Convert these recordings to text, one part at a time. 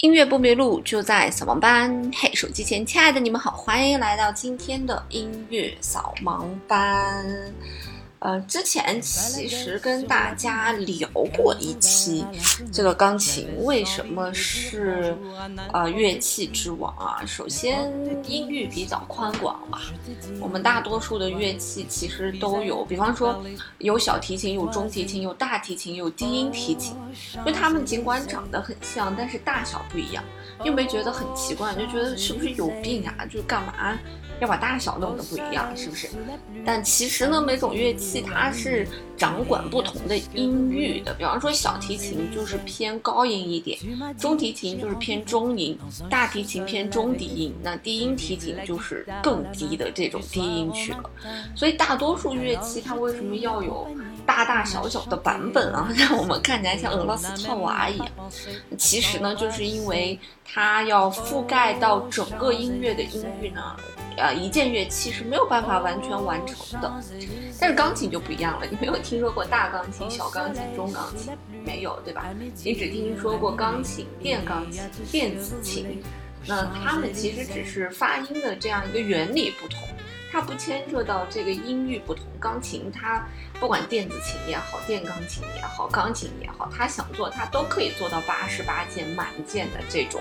音乐不迷路，就在扫盲班。嘿，手机前亲爱的你们好，欢迎来到今天的音乐扫盲班。呃，之前其实跟大家聊过一期，这个钢琴为什么是呃乐器之王啊？首先音域比较宽广嘛，我们大多数的乐器其实都有，比方说有小提琴、有中提琴、有大提琴、有低音提琴，就它们尽管长得很像，但是大小不一样。又没觉得很奇怪，就觉得是不是有病啊？就干嘛？要把大小弄得不一样，是不是？但其实呢，每种乐器器它是掌管不同的音域的。比方说，小提琴就是偏高音一点，中提琴就是偏中音，大提琴偏中低音，那低音提琴就是更低的这种低音区了。所以，大多数乐器它为什么要有？大大小小的版本啊，让我们看起来像俄罗斯套娃一样。其实呢，就是因为它要覆盖到整个音乐的音域呢，呃，一件乐器是没有办法完全完成的。但是钢琴就不一样了，你没有听说过大钢琴、小钢琴、中钢琴，没有对吧？你只听说过钢琴、电钢琴、电子琴，那它们其实只是发音的这样一个原理不同。它不牵涉到这个音域不同，钢琴它不管电子琴也好，电钢琴也好，钢琴也好，他想做他都可以做到八十八键满键的这种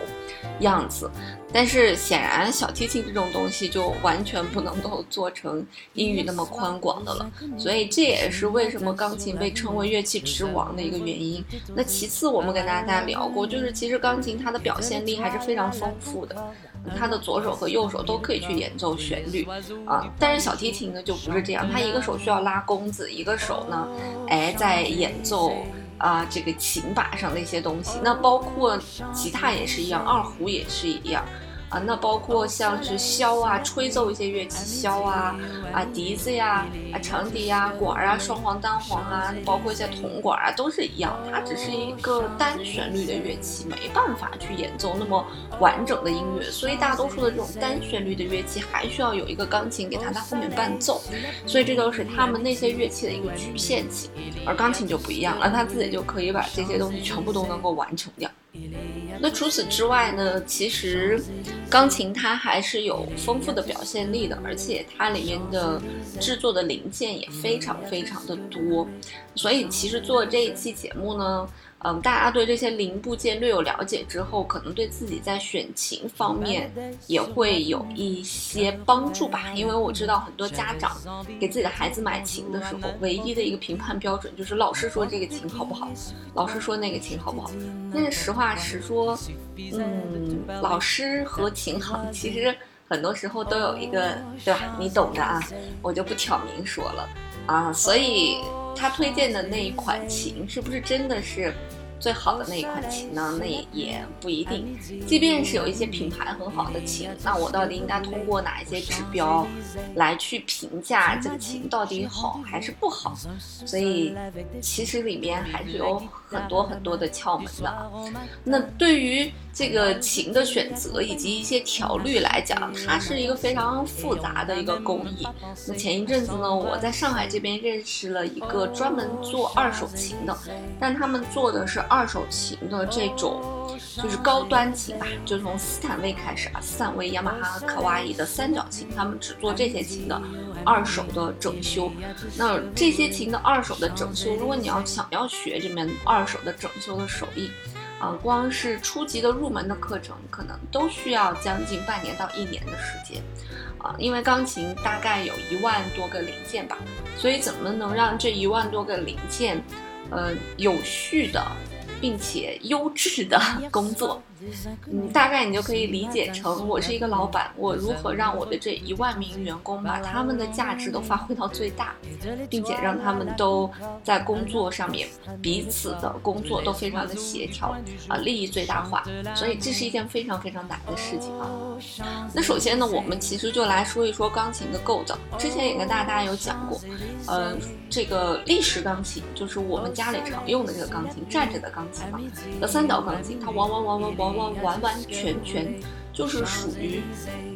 样子。但是显然小提琴这种东西就完全不能够做成音域那么宽广的了。所以这也是为什么钢琴被称为乐器之王的一个原因。那其次我们跟大家聊过，就是其实钢琴它的表现力还是非常丰富的。他的左手和右手都可以去演奏旋律啊，但是小提琴呢就不是这样，他一个手需要拉弓子，一歌手呢，哎在演奏啊这个琴把上的一些东西，那包括吉他也是一样，二胡也是一样。啊，那包括像是箫啊，吹奏一些乐器，箫啊，啊笛子呀，啊长笛呀，管儿啊，双簧、单簧啊，包括一些铜管啊，都是一样。它只是一个单旋律的乐器，没办法去演奏那么完整的音乐，所以大多数的这种单旋律的乐器还需要有一个钢琴给它在后面伴奏，所以这都是他们那些乐器的一个局限性。而钢琴就不一样了，它自己就可以把这些东西全部都能够完成掉。那除此之外呢？其实，钢琴它还是有丰富的表现力的，而且它里面的制作的零件也非常非常的多。所以，其实做这一期节目呢。嗯，大家对这些零部件略有了解之后，可能对自己在选琴方面也会有一些帮助吧。因为我知道很多家长给自己的孩子买琴的时候，唯一的一个评判标准就是老师说这个琴好不好，老师说那个琴好不好。但是实话实说，嗯，老师和琴行其实很多时候都有一个，对吧？你懂的啊，我就不挑明说了啊，所以。他推荐的那一款琴是不是真的是最好的那一款琴呢？那也不一定。即便是有一些品牌很好的琴，那我到底应该通过哪一些指标来去评价这个琴到底好还是不好？所以其实里面还是有很多很多的窍门的。那对于。这个琴的选择以及一些调律来讲，它是一个非常复杂的一个工艺。那前一阵子呢，我在上海这边认识了一个专门做二手琴的，但他们做的是二手琴的这种，就是高端琴吧，就从斯坦威开始啊，斯坦威、雅马哈、卡哇伊的三角琴，他们只做这些琴的二手的整修。那这些琴的二手的整修，如果你要想要学这门二手的整修的手艺。啊，光是初级的入门的课程，可能都需要将近半年到一年的时间，啊，因为钢琴大概有一万多个零件吧，所以怎么能让这一万多个零件，呃，有序的，并且优质的 工作？嗯，大概你就可以理解成我是一个老板，我如何让我的这一万名员工把他们的价值都发挥到最大，并且让他们都在工作上面彼此的工作都非常的协调啊，利益最大化。所以这是一件非常非常难的事情啊。那首先呢，我们其实就来说一说钢琴的构造。之前也跟大家有讲过，呃，这个立式钢琴就是我们家里常用的这个钢琴，站着的钢琴嘛，和三角钢琴，它往往往往往。完完完全全就是属于，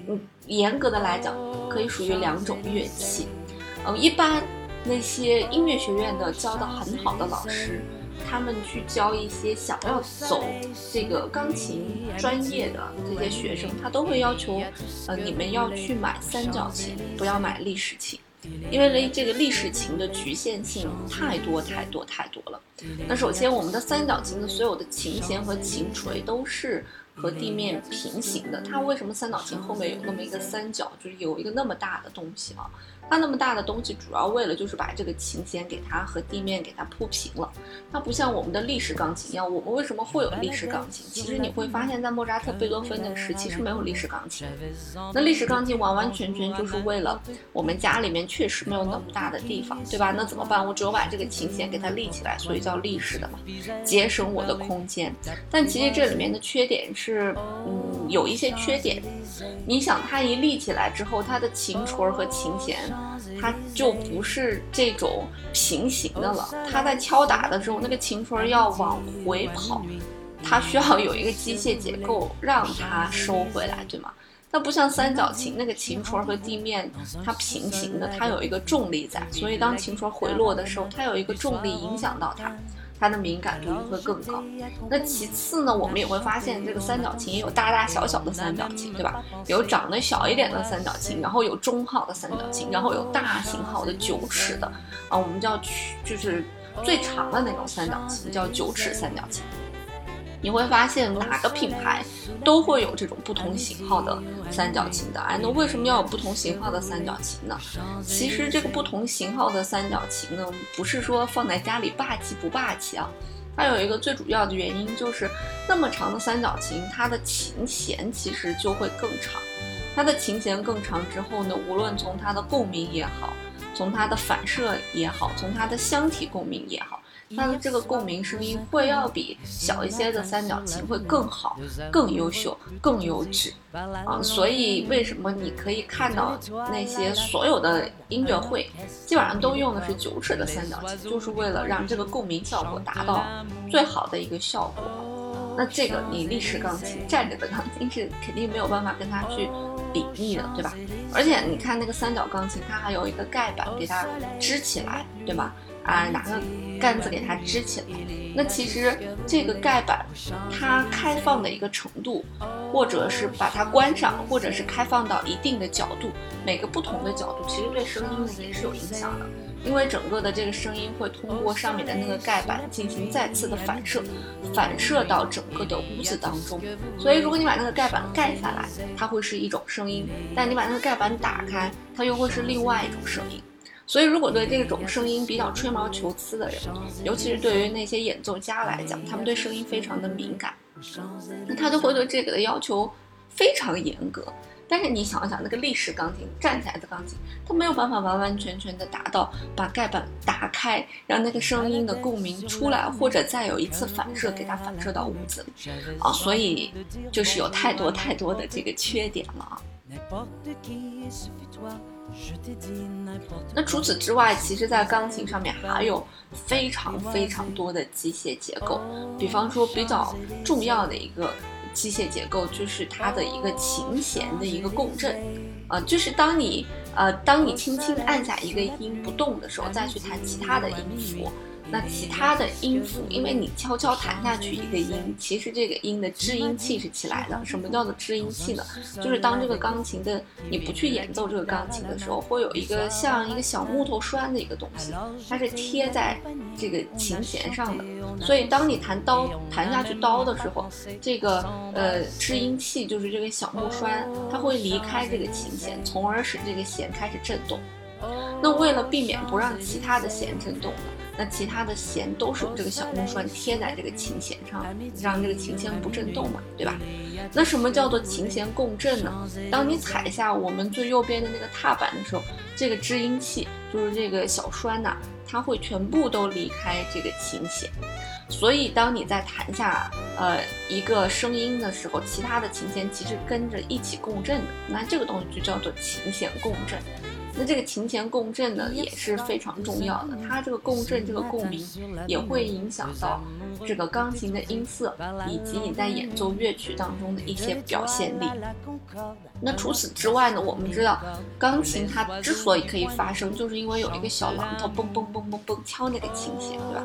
嗯，严格的来讲，可以属于两种乐器。嗯，一般那些音乐学院的教的很好的老师，他们去教一些想要走这个钢琴专业的这些学生，他都会要求，呃，你们要去买三角琴，不要买立式琴。因为这个历史琴的局限性太多太多太多了。那首先，我们的三角琴的所有的琴弦和琴锤都是和地面平行的。它为什么三角琴后面有那么一个三角，就是有一个那么大的东西啊？它那么大的东西，主要为了就是把这个琴弦给它和地面给它铺平了。它不像我们的立式钢琴一样，我们为什么会有立式钢琴？其实你会发现在莫扎特、贝多芬那个时期是没有立式钢琴。那立式钢琴完完全全就是为了我们家里面确实没有那么大的地方，对吧？那怎么办？我只有把这个琴弦给它立起来，所以叫立式的嘛，节省我的空间。但其实这里面的缺点是，嗯，有一些缺点。你想，它一立起来之后，它的琴锤和琴弦，它就不是这种平行的了。它在敲打的时候，那个琴锤要往回跑，它需要有一个机械结构让它收回来，对吗？它不像三角琴，那个琴锤和地面它平行的，它有一个重力在，所以当琴锤回落的时候，它有一个重力影响到它。它的敏感度会更高。那其次呢，我们也会发现这个三角琴也有大大小小的三角琴，对吧？有长得小一点的三角琴，然后有中号的三角琴，然后有大型号的九尺的啊，我们叫曲，就是最长的那种三角琴叫九尺三角琴。你会发现哪个品牌都会有这种不同型号的三角琴的，哎，那为什么要有不同型号的三角琴呢？其实这个不同型号的三角琴呢，不是说放在家里霸气不霸气啊，它有一个最主要的原因就是那么长的三角琴，它的琴弦其实就会更长，它的琴弦更长之后呢，无论从它的共鸣也好，从它的反射也好，从它的箱体共鸣也好。它的这个共鸣声音会要比小一些的三角琴会更好、更优秀、更优质啊！所以为什么你可以看到那些所有的音乐会，基本上都用的是九尺的三角琴，就是为了让这个共鸣效果达到最好的一个效果。那这个你立式钢琴站着的钢琴是肯定没有办法跟它去比拟的，对吧？而且你看那个三角钢琴，它还有一个盖板给它支起来，对吧？啊，拿个杆子给它支起来。那其实这个盖板，它开放的一个程度，或者是把它关上，或者是开放到一定的角度，每个不同的角度，其实对声音呢也是有影响的。因为整个的这个声音会通过上面的那个盖板进行再次的反射，反射到整个的屋子当中。所以如果你把那个盖板盖下来，它会是一种声音；但你把那个盖板打开，它又会是另外一种声音。所以，如果对这种声音比较吹毛求疵的人，尤其是对于那些演奏家来讲，他们对声音非常的敏感，那他就会对这个的要求非常严格。但是你想想，那个立式钢琴站起来的钢琴，它没有办法完完全全的达到把盖板打开，让那个声音的共鸣出来，或者再有一次反射给它反射到屋子里啊，所以就是有太多太多的这个缺点了啊。那除此之外，其实，在钢琴上面还有非常非常多的机械结构。比方说，比较重要的一个机械结构就是它的一个琴弦的一个共振。呃，就是当你呃，当你轻轻按下一个音不动的时候，再去弹其他的音符。那其他的音符，因为你悄悄弹下去一个音，其实这个音的制音器是起来的。什么叫做制音器呢？就是当这个钢琴的你不去演奏这个钢琴的时候，会有一个像一个小木头栓的一个东西，它是贴在这个琴弦上的。所以当你弹刀弹下去刀的时候，这个呃制音器就是这个小木栓，它会离开这个琴弦，从而使这个弦开始震动。那为了避免不让其他的弦震动呢？那其他的弦都是用这个小木栓贴在这个琴弦上，让这个琴弦不震动嘛，对吧？那什么叫做琴弦共振呢？当你踩下我们最右边的那个踏板的时候，这个制音器就是这个小栓呐，它会全部都离开这个琴弦，所以当你在弹下呃一个声音的时候，其他的琴弦其实跟着一起共振的，那这个东西就叫做琴弦共振。那这个琴弦共振呢也是非常重要的，它这个共振这个共鸣也会影响到这个钢琴的音色以及你在演奏乐曲当中的一些表现力。那除此之外呢，我们知道钢琴它之所以可以发声，就是因为有一个小榔头嘣嘣嘣嘣嘣敲那个琴弦，对吧？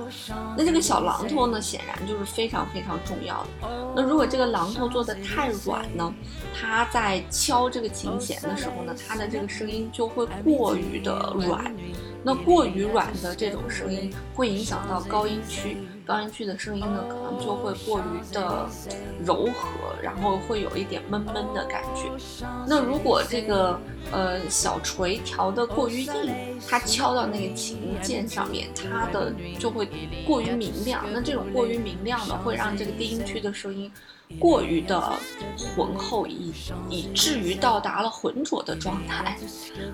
那这个小榔头呢，显然就是非常非常重要的。那如果这个榔头做的太软呢，它在敲这个琴弦的时候呢，它的这个声音就会过于的软。那过于软的这种声音会影响到高音区，高音区的声音呢，可能就会过于的柔和，然后会有一点闷闷的感觉。那如果这个呃小锤调的过于硬，它敲到那个琴键上面，它的就会过于明亮。那这种过于明亮的，会让这个低音区的声音。过于的浑厚，以以至于到达了浑浊的状态，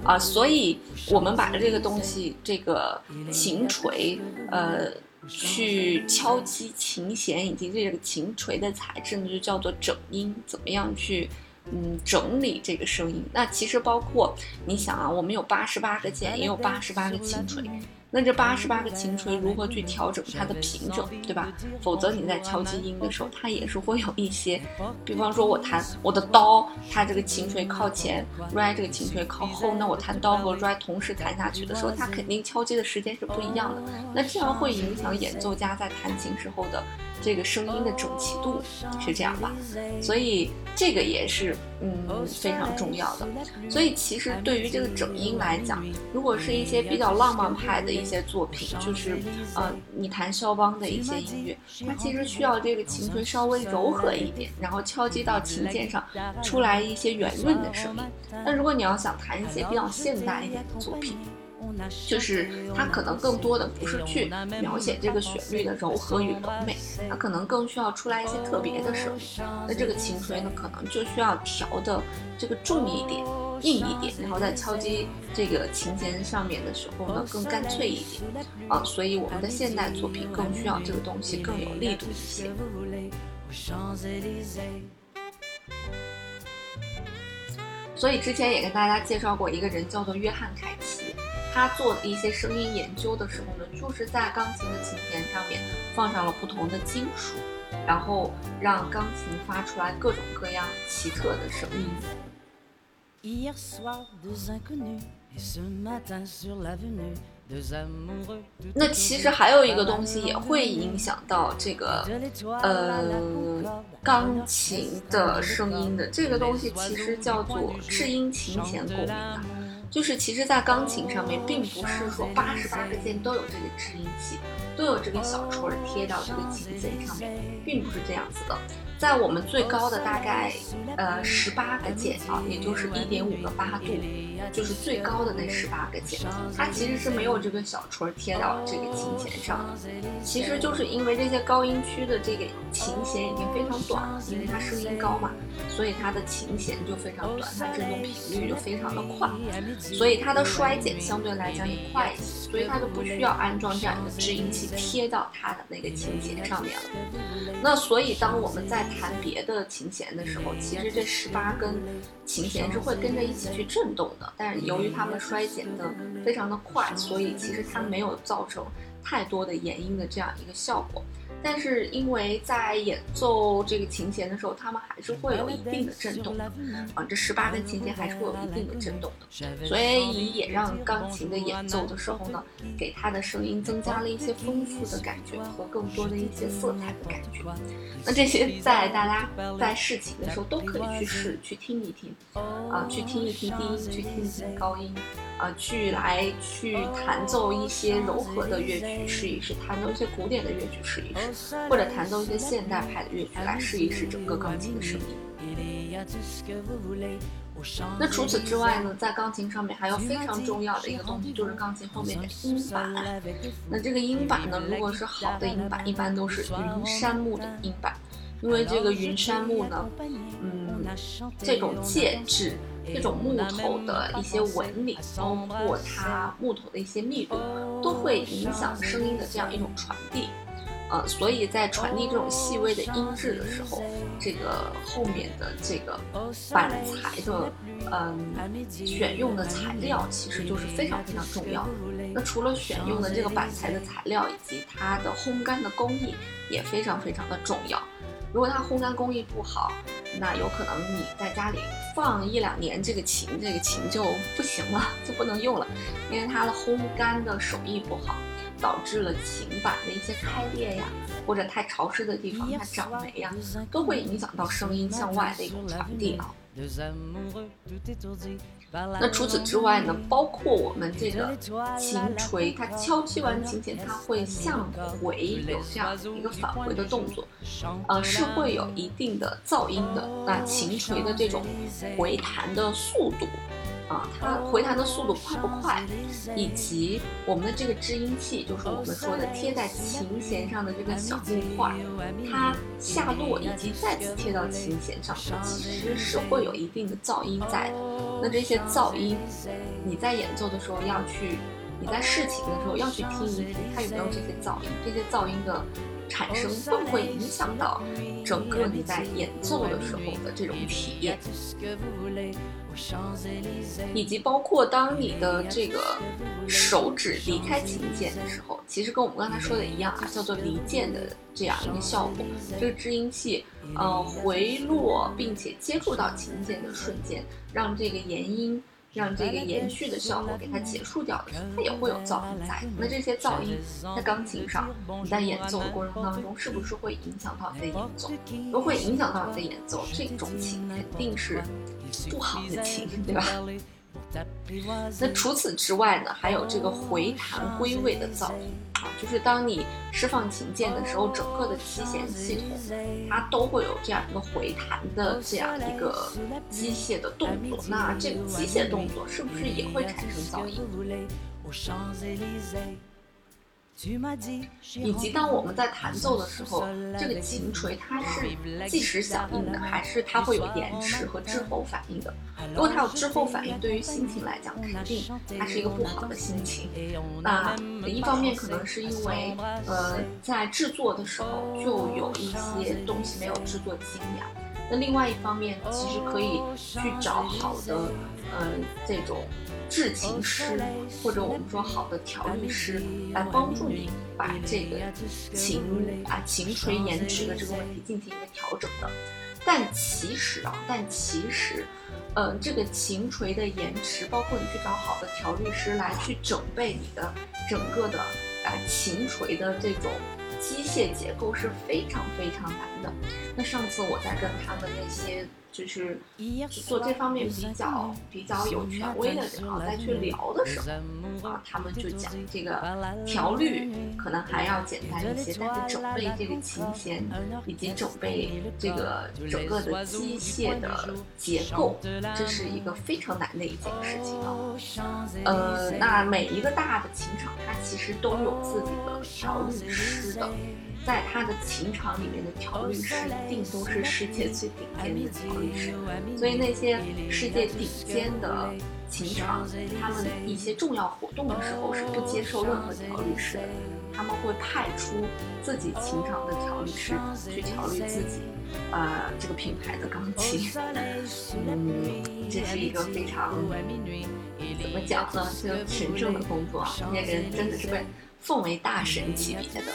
啊，所以我们把这个东西，这个琴锤，呃，去敲击琴弦以及这个琴锤的材质呢，就叫做整音。怎么样去，嗯，整理这个声音？那其实包括你想啊，我们有八十八个键，也有八十八个琴锤。那这八十八个琴锤如何去调整它的平整，对吧？否则你在敲击音的时候，它也是会有一些，比方说我弹我的刀，它这个琴锤靠前，re 这个琴锤靠后，那我弹刀和 re 同时弹下去的时候，它肯定敲击的时间是不一样的。那这样会影响演奏家在弹琴时候的。这个声音的整齐度是这样吧，所以这个也是嗯非常重要的。所以其实对于这个整音来讲，如果是一些比较浪漫派的一些作品，就是呃你弹肖邦的一些音乐，它其实需要这个琴锤稍微柔和一点，然后敲击到琴键上出来一些圆润的声音。那如果你要想弹一些比较现代一点的作品，就是它可能更多的不是去描写这个旋律的柔和与柔美，它可能更需要出来一些特别的声音。那这个琴锤呢，可能就需要调的这个重一点、硬一点，然后在敲击这个琴弦上面的时候呢，更干脆一点啊。所以我们的现代作品更需要这个东西更有力度一些。所以之前也跟大家介绍过一个人，叫做约翰凯奇。他做的一些声音研究的时候呢，就是在钢琴的琴弦上面放上了不同的金属，然后让钢琴发出来各种各样奇特的声音。那其实还有一个东西也会影响到这个呃钢琴的声音的，这个东西其实叫做制音琴弦共鸣。就是其实，在钢琴上面，并不是说八十八个键都有这个制音器，都有这个小锤贴到这个琴弦上面，并不是这样子的。在我们最高的大概呃十八个键啊，也就是一点五个八度，就是最高的那十八个键，它其实是没有这个小锤贴到这个琴弦上的。其实就是因为这些高音区的这个琴弦已经非常短了，因为它声音高嘛，所以它的琴弦就非常短，它振动频率就非常的快，所以它的衰减相对来讲也快一些，所以它就不需要安装这样一个制音器贴到它的那个琴弦上面了。那所以当我们在弹别的琴弦的时候，其实这十八根琴弦是会跟着一起去震动的，但是由于它们衰减的非常的快，所以其实它没有造成太多的延音的这样一个效果。但是因为在演奏这个琴弦的时候，它们还是会有一定的震动的，啊，这十八根琴弦还是会有一定的震动的，所以也让钢琴的演奏的时候呢，给它的声音增加了一些丰富的感觉和更多的一些色彩的感觉。那这些在大家在试琴的时候都可以去试，去听一听，啊，去听一听低音，去听一听高音。啊，去来去弹奏一些柔和的乐曲，试一试；弹奏一些古典的乐曲，试一试；或者弹奏一些现代派的乐曲，来试一试整个钢琴的声音。那除此之外呢，在钢琴上面还有非常重要的一个东西，就是钢琴后面的音板。那这个音板呢，如果是好的音板，一般都是云杉木的音板，因为这个云杉木呢，嗯，这种介质。这种木头的一些纹理，包括它木头的一些密度，都会影响声音的这样一种传递。呃，所以在传递这种细微的音质的时候，这个后面的这个板材的，嗯，选用的材料其实就是非常非常重要。那除了选用的这个板材的材料以及它的烘干的工艺也非常非常的重要。如果它烘干工艺不好，那有可能你在家里放一两年，这个琴这个琴就不行了，就不能用了，因为它的烘干的手艺不好。导致了琴板的一些开裂呀，或者太潮湿的地方它长霉呀，都会影响到声音向外的一种传递啊。那除此之外呢，包括我们这个琴锤，它敲击完琴弦，它会向回有这样一个返回的动作，呃，是会有一定的噪音的。那琴锤的这种回弹的速度。啊，它回弹的速度快不快，以及我们的这个制音器，就是我们说的贴在琴弦上的这个小木块，它下落以及再次贴到琴弦上，其实是会有一定的噪音在的。那这些噪音，你在演奏的时候要去，你在试琴的时候要去听一听，它有没有这些噪音，这些噪音的产生会不会影响到整个你在演奏的时候的这种体验。以及包括当你的这个手指离开琴键的时候，其实跟我们刚才说的一样啊，叫做离键的这样一个效果。这个制音器，呃，回落并且接触到琴键的瞬间，让这个延音。让这个延续的效果给它结束掉的，它也会有噪音在。那这些噪音在钢琴上，你在演奏的过程当中，是不是会影响到你的演奏？如果会影响到你的演奏，这种琴肯定是不好的琴，对吧？那除此之外呢，还有这个回弹归位的噪音啊。就是当你释放琴键的时候，整个的机弦系统它都会有这样一个回弹的这样一个机械的动作。那这个机械动作是不是也会产生噪音？以及当我们在弹奏的时候，这个琴锤它是即时响应的，还是它会有延迟和滞后反应的？如果它有滞后反应，对于心情来讲，肯定它是一个不好的心情。那一方面可能是因为，呃，在制作的时候就有一些东西没有制作精良。那另外一方面，其实可以去找好的，嗯，这种。制琴师或者我们说好的调律师来帮助你把这个琴啊琴锤延迟的这个问题进行一个调整的，但其实啊，但其实，嗯，这个琴锤的延迟，包括你去找好的调律师来去整备你的整个的啊琴锤的这种机械结构是非常非常难的。那上次我在跟他们那些。就是做这方面比较比较有权威的人啊，再去聊的时候啊，他们就讲这个调律可能还要简单一些，但是准备这个琴弦以及准备这个整个的机械的结构，这是一个非常难的一件事情啊。呃，那每一个大的琴厂，它其实都有自己的调律师的。在他的琴场里面的调律师一定都是世界最顶尖的调律师，所以那些世界顶尖的琴场，他们一些重要活动的时候是不接受任何调律师的，他们会派出自己琴场的调律师去调律自己，呃，这个品牌的钢琴。嗯，这是一个非常怎么讲呢？就神圣的工作啊，那些人真的是被奉为大神级别的。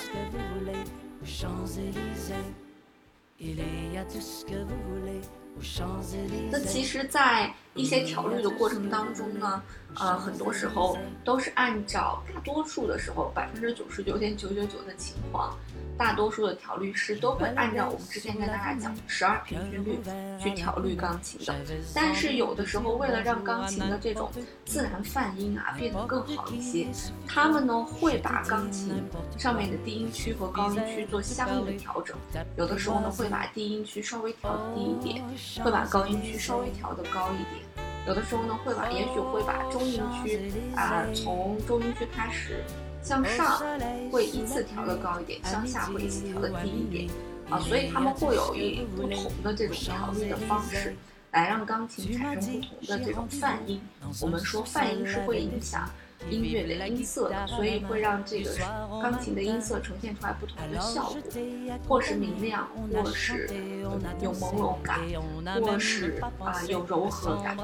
那其实，在一些调律的过程当中呢，呃，很多时候都是按照大多数的时候百分之九十九点九九九的情况。大多数的调律师都会按照我们之前跟大家讲的十二平均律去调律钢琴的，但是有的时候为了让钢琴的这种自然泛音啊变得更好一些，他们呢会把钢琴上面的低音区和高音区做相应的调整，有的时候呢会把低音区稍微调低一点，会把高音区稍微调得高一点，有的时候呢会把也许会把中音区啊从中音区开始。向上会依次调的高一点，向下会依次调的低一点，啊，所以他们会有一不同的这种调律的方式，来让钢琴产生不同的这种泛音。我们说泛音是会影响音乐的音色的，所以会让这个钢琴的音色呈现出来不同的效果，或是明亮，或是有朦胧感，或是啊有柔和感。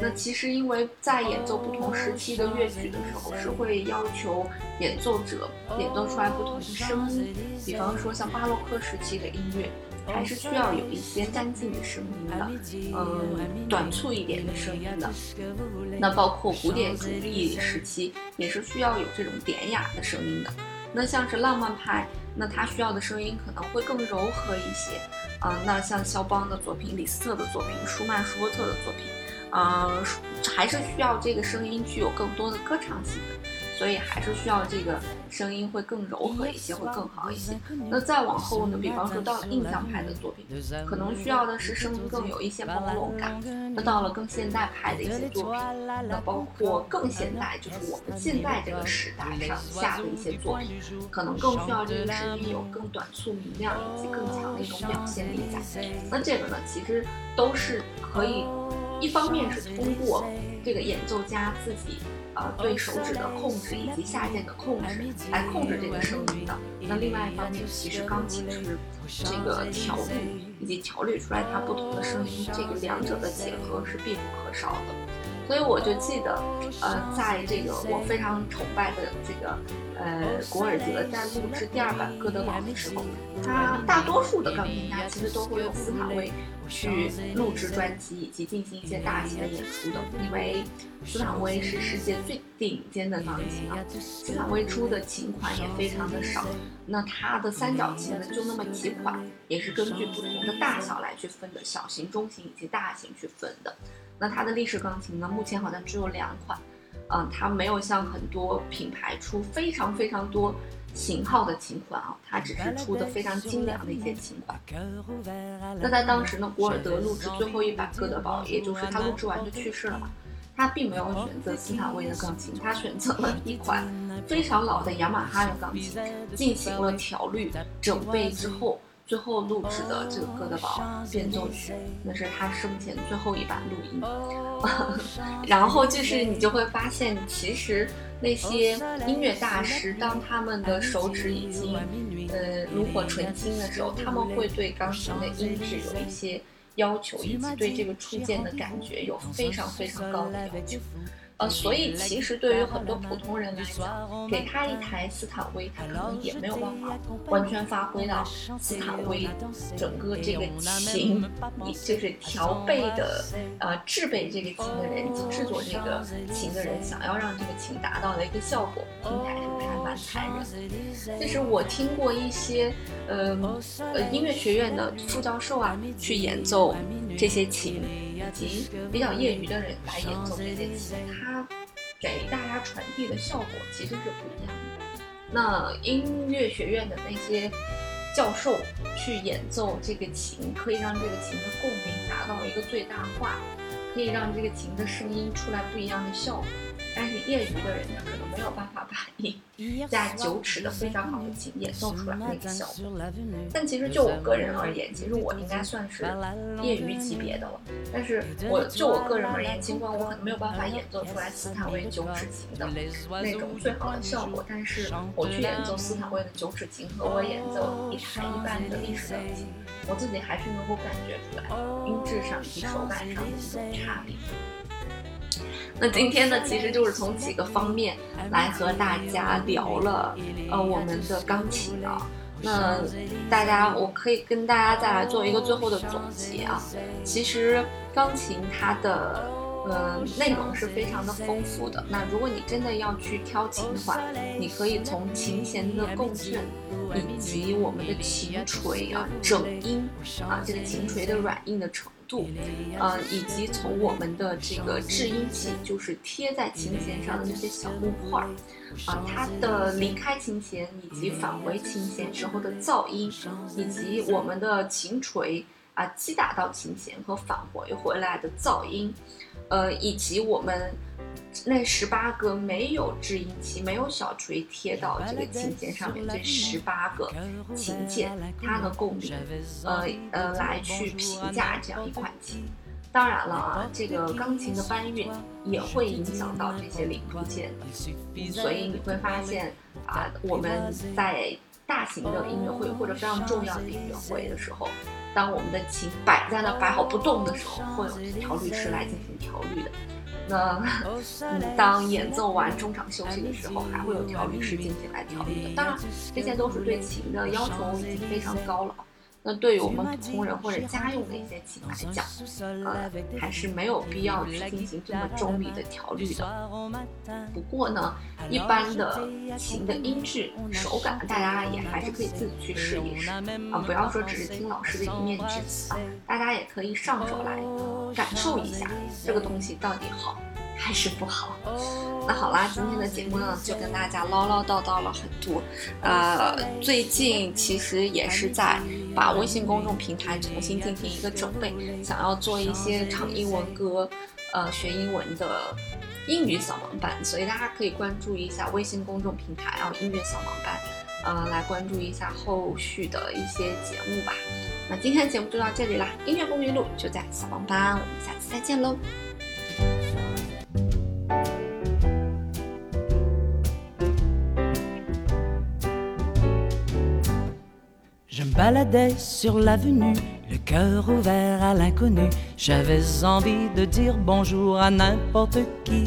那其实因为在演奏不同时期的乐曲的时候，是会要求演奏者演奏出来不同的声音，比方说像巴洛克时期的音乐。还是需要有一些干净的声音的，嗯，短促一点的声音的。那包括古典主义时期也是需要有这种典雅的声音的。那像是浪漫派，那它需要的声音可能会更柔和一些。啊，那像肖邦的作品、李斯特的作品、舒曼、舒伯特的作品，啊，还是需要这个声音具有更多的歌唱性的。所以还是需要这个声音会更柔和一些，会更好一些。那再往后呢？比方说到印象派的作品，可能需要的是声音更有一些朦胧感。那到了更现代派的一些作品，那包括更现代，就是我们现在这个时代上下的一些作品，可能更需要这个声音有更短促、明亮以及更强的一种表现力在。那这个呢，其实都是可以，一方面是通过这个演奏家自己。呃，对手指的控制以及下键的控制来控制这个声音的。那另外一方面，其实钢琴是这个调律以及调律出来它不同的声音，这个两者的结合是必不可少的。所以我就记得，呃，在这个我非常崇拜的这个呃古尔德在录制第二版《哥德堡》的时候，他大多数的钢琴家其实都会用斯坦威去录制专辑以及进行一些大型的演出的，因为斯坦威是世界最顶尖的钢琴啊。斯坦威出的琴款也非常的少，那它的三角琴呢就那么几款，也是根据不同的大小来去分的，小型、中型以及大型去分的。那它的立式钢琴呢？目前好像只有两款，嗯，它没有像很多品牌出非常非常多型号的琴款啊，它只是出的非常精良的一些琴款。那在当时呢，古尔德录制最后一版哥德堡，也就是他录制完就去世了嘛，他并没有选择斯坦威的钢琴，他选择了一款非常老的雅马哈的钢琴，进行了调律整备之后。最后录制的这个《哥德堡变奏曲》，那是他生前最后一版录音。然后就是你就会发现，其实那些音乐大师，当他们的手指已经呃炉火纯青的时候，他们会对钢琴的音质有一些要求，以及对这个触键的感觉有非常非常高的要求。呃，所以其实对于很多普通人来讲，给他一台斯坦威，他可能也没有办法完全发挥到斯坦威整个这个琴，就是调备的，呃，制备这个琴的人以及制作这个琴的人想要让这个琴达到的一个效果，听起来是不是还蛮残忍？就是我听过一些，呃，呃，音乐学院的副教授啊，去演奏这些琴。以及比较业余的人来演奏这些琴，它给大家传递的效果其实是不一样的。那音乐学院的那些教授去演奏这个琴，可以让这个琴的共鸣达到一个最大化，可以让这个琴的声音出来不一样的效果。但是业余的人呢，可能没有办法把一架九尺的非常好的琴演奏出来那个效果。但其实就我个人而言，其实我应该算是业余级别的了。但是我就我个人而言，尽管我可能没有办法演奏出来斯坦威九尺琴的那种最好的效果，但是我去演奏斯坦威的九尺琴和我演奏一台一半的历史钢琴，我自己还是能够感觉出来音质上以及手感上的一种差别。那今天呢，其实就是从几个方面来和大家聊了，呃，我们的钢琴啊。那大家，我可以跟大家再来做一个最后的总结啊。其实钢琴它的呃内容是非常的丰富的。那如果你真的要去挑琴的话，你可以从琴弦的共振。以及我们的琴锤啊，整音啊，这个琴锤的软硬的程度，呃，以及从我们的这个制音器，就是贴在琴弦上的那些小木块儿，啊，它的离开琴弦以及返回琴弦时候的噪音，以及我们的琴锤啊击打到琴弦和返回回来的噪音，呃，以及我们。那十八个没有制音器、没有小锤贴到这个琴键上面，这十八个琴键它的共鸣，呃呃，来去评价这样一款琴。当然了啊，这个钢琴的搬运也会影响到这些零部件，所以你会发现啊，我们在大型的音乐会或者非常重要的音乐会的时候，当我们的琴摆在那摆好不动的时候，会有调律师来进行调律的。那 嗯，当演奏完中场休息的时候，还会有调律师进行来调律的。当然，这些都是对琴的要求已经非常高了。那对于我们普通人或者家用的一些琴来讲，呃，还是没有必要去进行这么中立的调律的。不过呢，一般的琴的音质、手感，大家也还是可以自己去试一试啊，不要说只是听老师的一面之词啊，大家也可以上手来感受一下这个东西到底好。还是不好。那好啦，今天的节目呢，就跟大家唠唠叨叨了很多。呃，最近其实也是在把微信公众平台重新进行一个整备，想要做一些唱英文歌，呃，学英文的英语扫盲班，所以大家可以关注一下微信公众平台啊，音乐扫盲班，呃，来关注一下后续的一些节目吧。那今天的节目就到这里啦，音乐风云录就在扫盲班，我们下次再见喽。Baladais sur l'avenue, le cœur ouvert à l'inconnu. J'avais envie de dire bonjour à n'importe qui,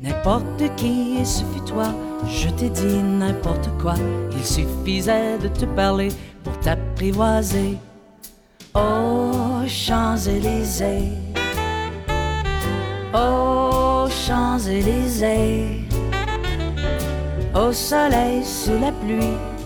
n'importe qui, et ce fut toi. Je t'ai dit n'importe quoi, il suffisait de te parler pour t'apprivoiser. Oh, Champs-Élysées, oh, Champs-Élysées, au soleil, sous la pluie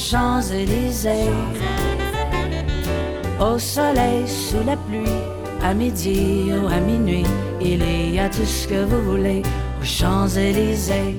Champs-Élysées, au soleil, sous la pluie, à midi ou à minuit, il y a tout ce que vous voulez aux Champs-Élysées.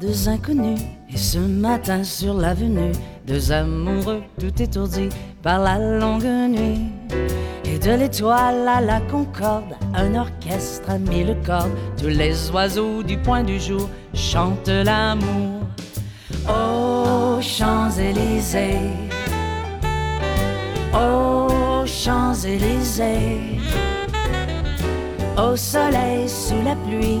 Deux inconnus, et ce matin sur l'avenue, deux amoureux tout étourdis par la longue nuit. Et de l'étoile à la concorde, un orchestre a mis le corps. Tous les oiseaux du point du jour chantent l'amour. Aux Champs-Élysées, aux Champs-Élysées, au soleil, sous la pluie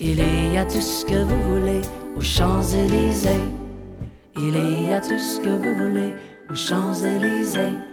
Il y a tout ce que vous voulez aux Champs-Élysées. Il y a tout ce que vous voulez aux Champs-Élysées.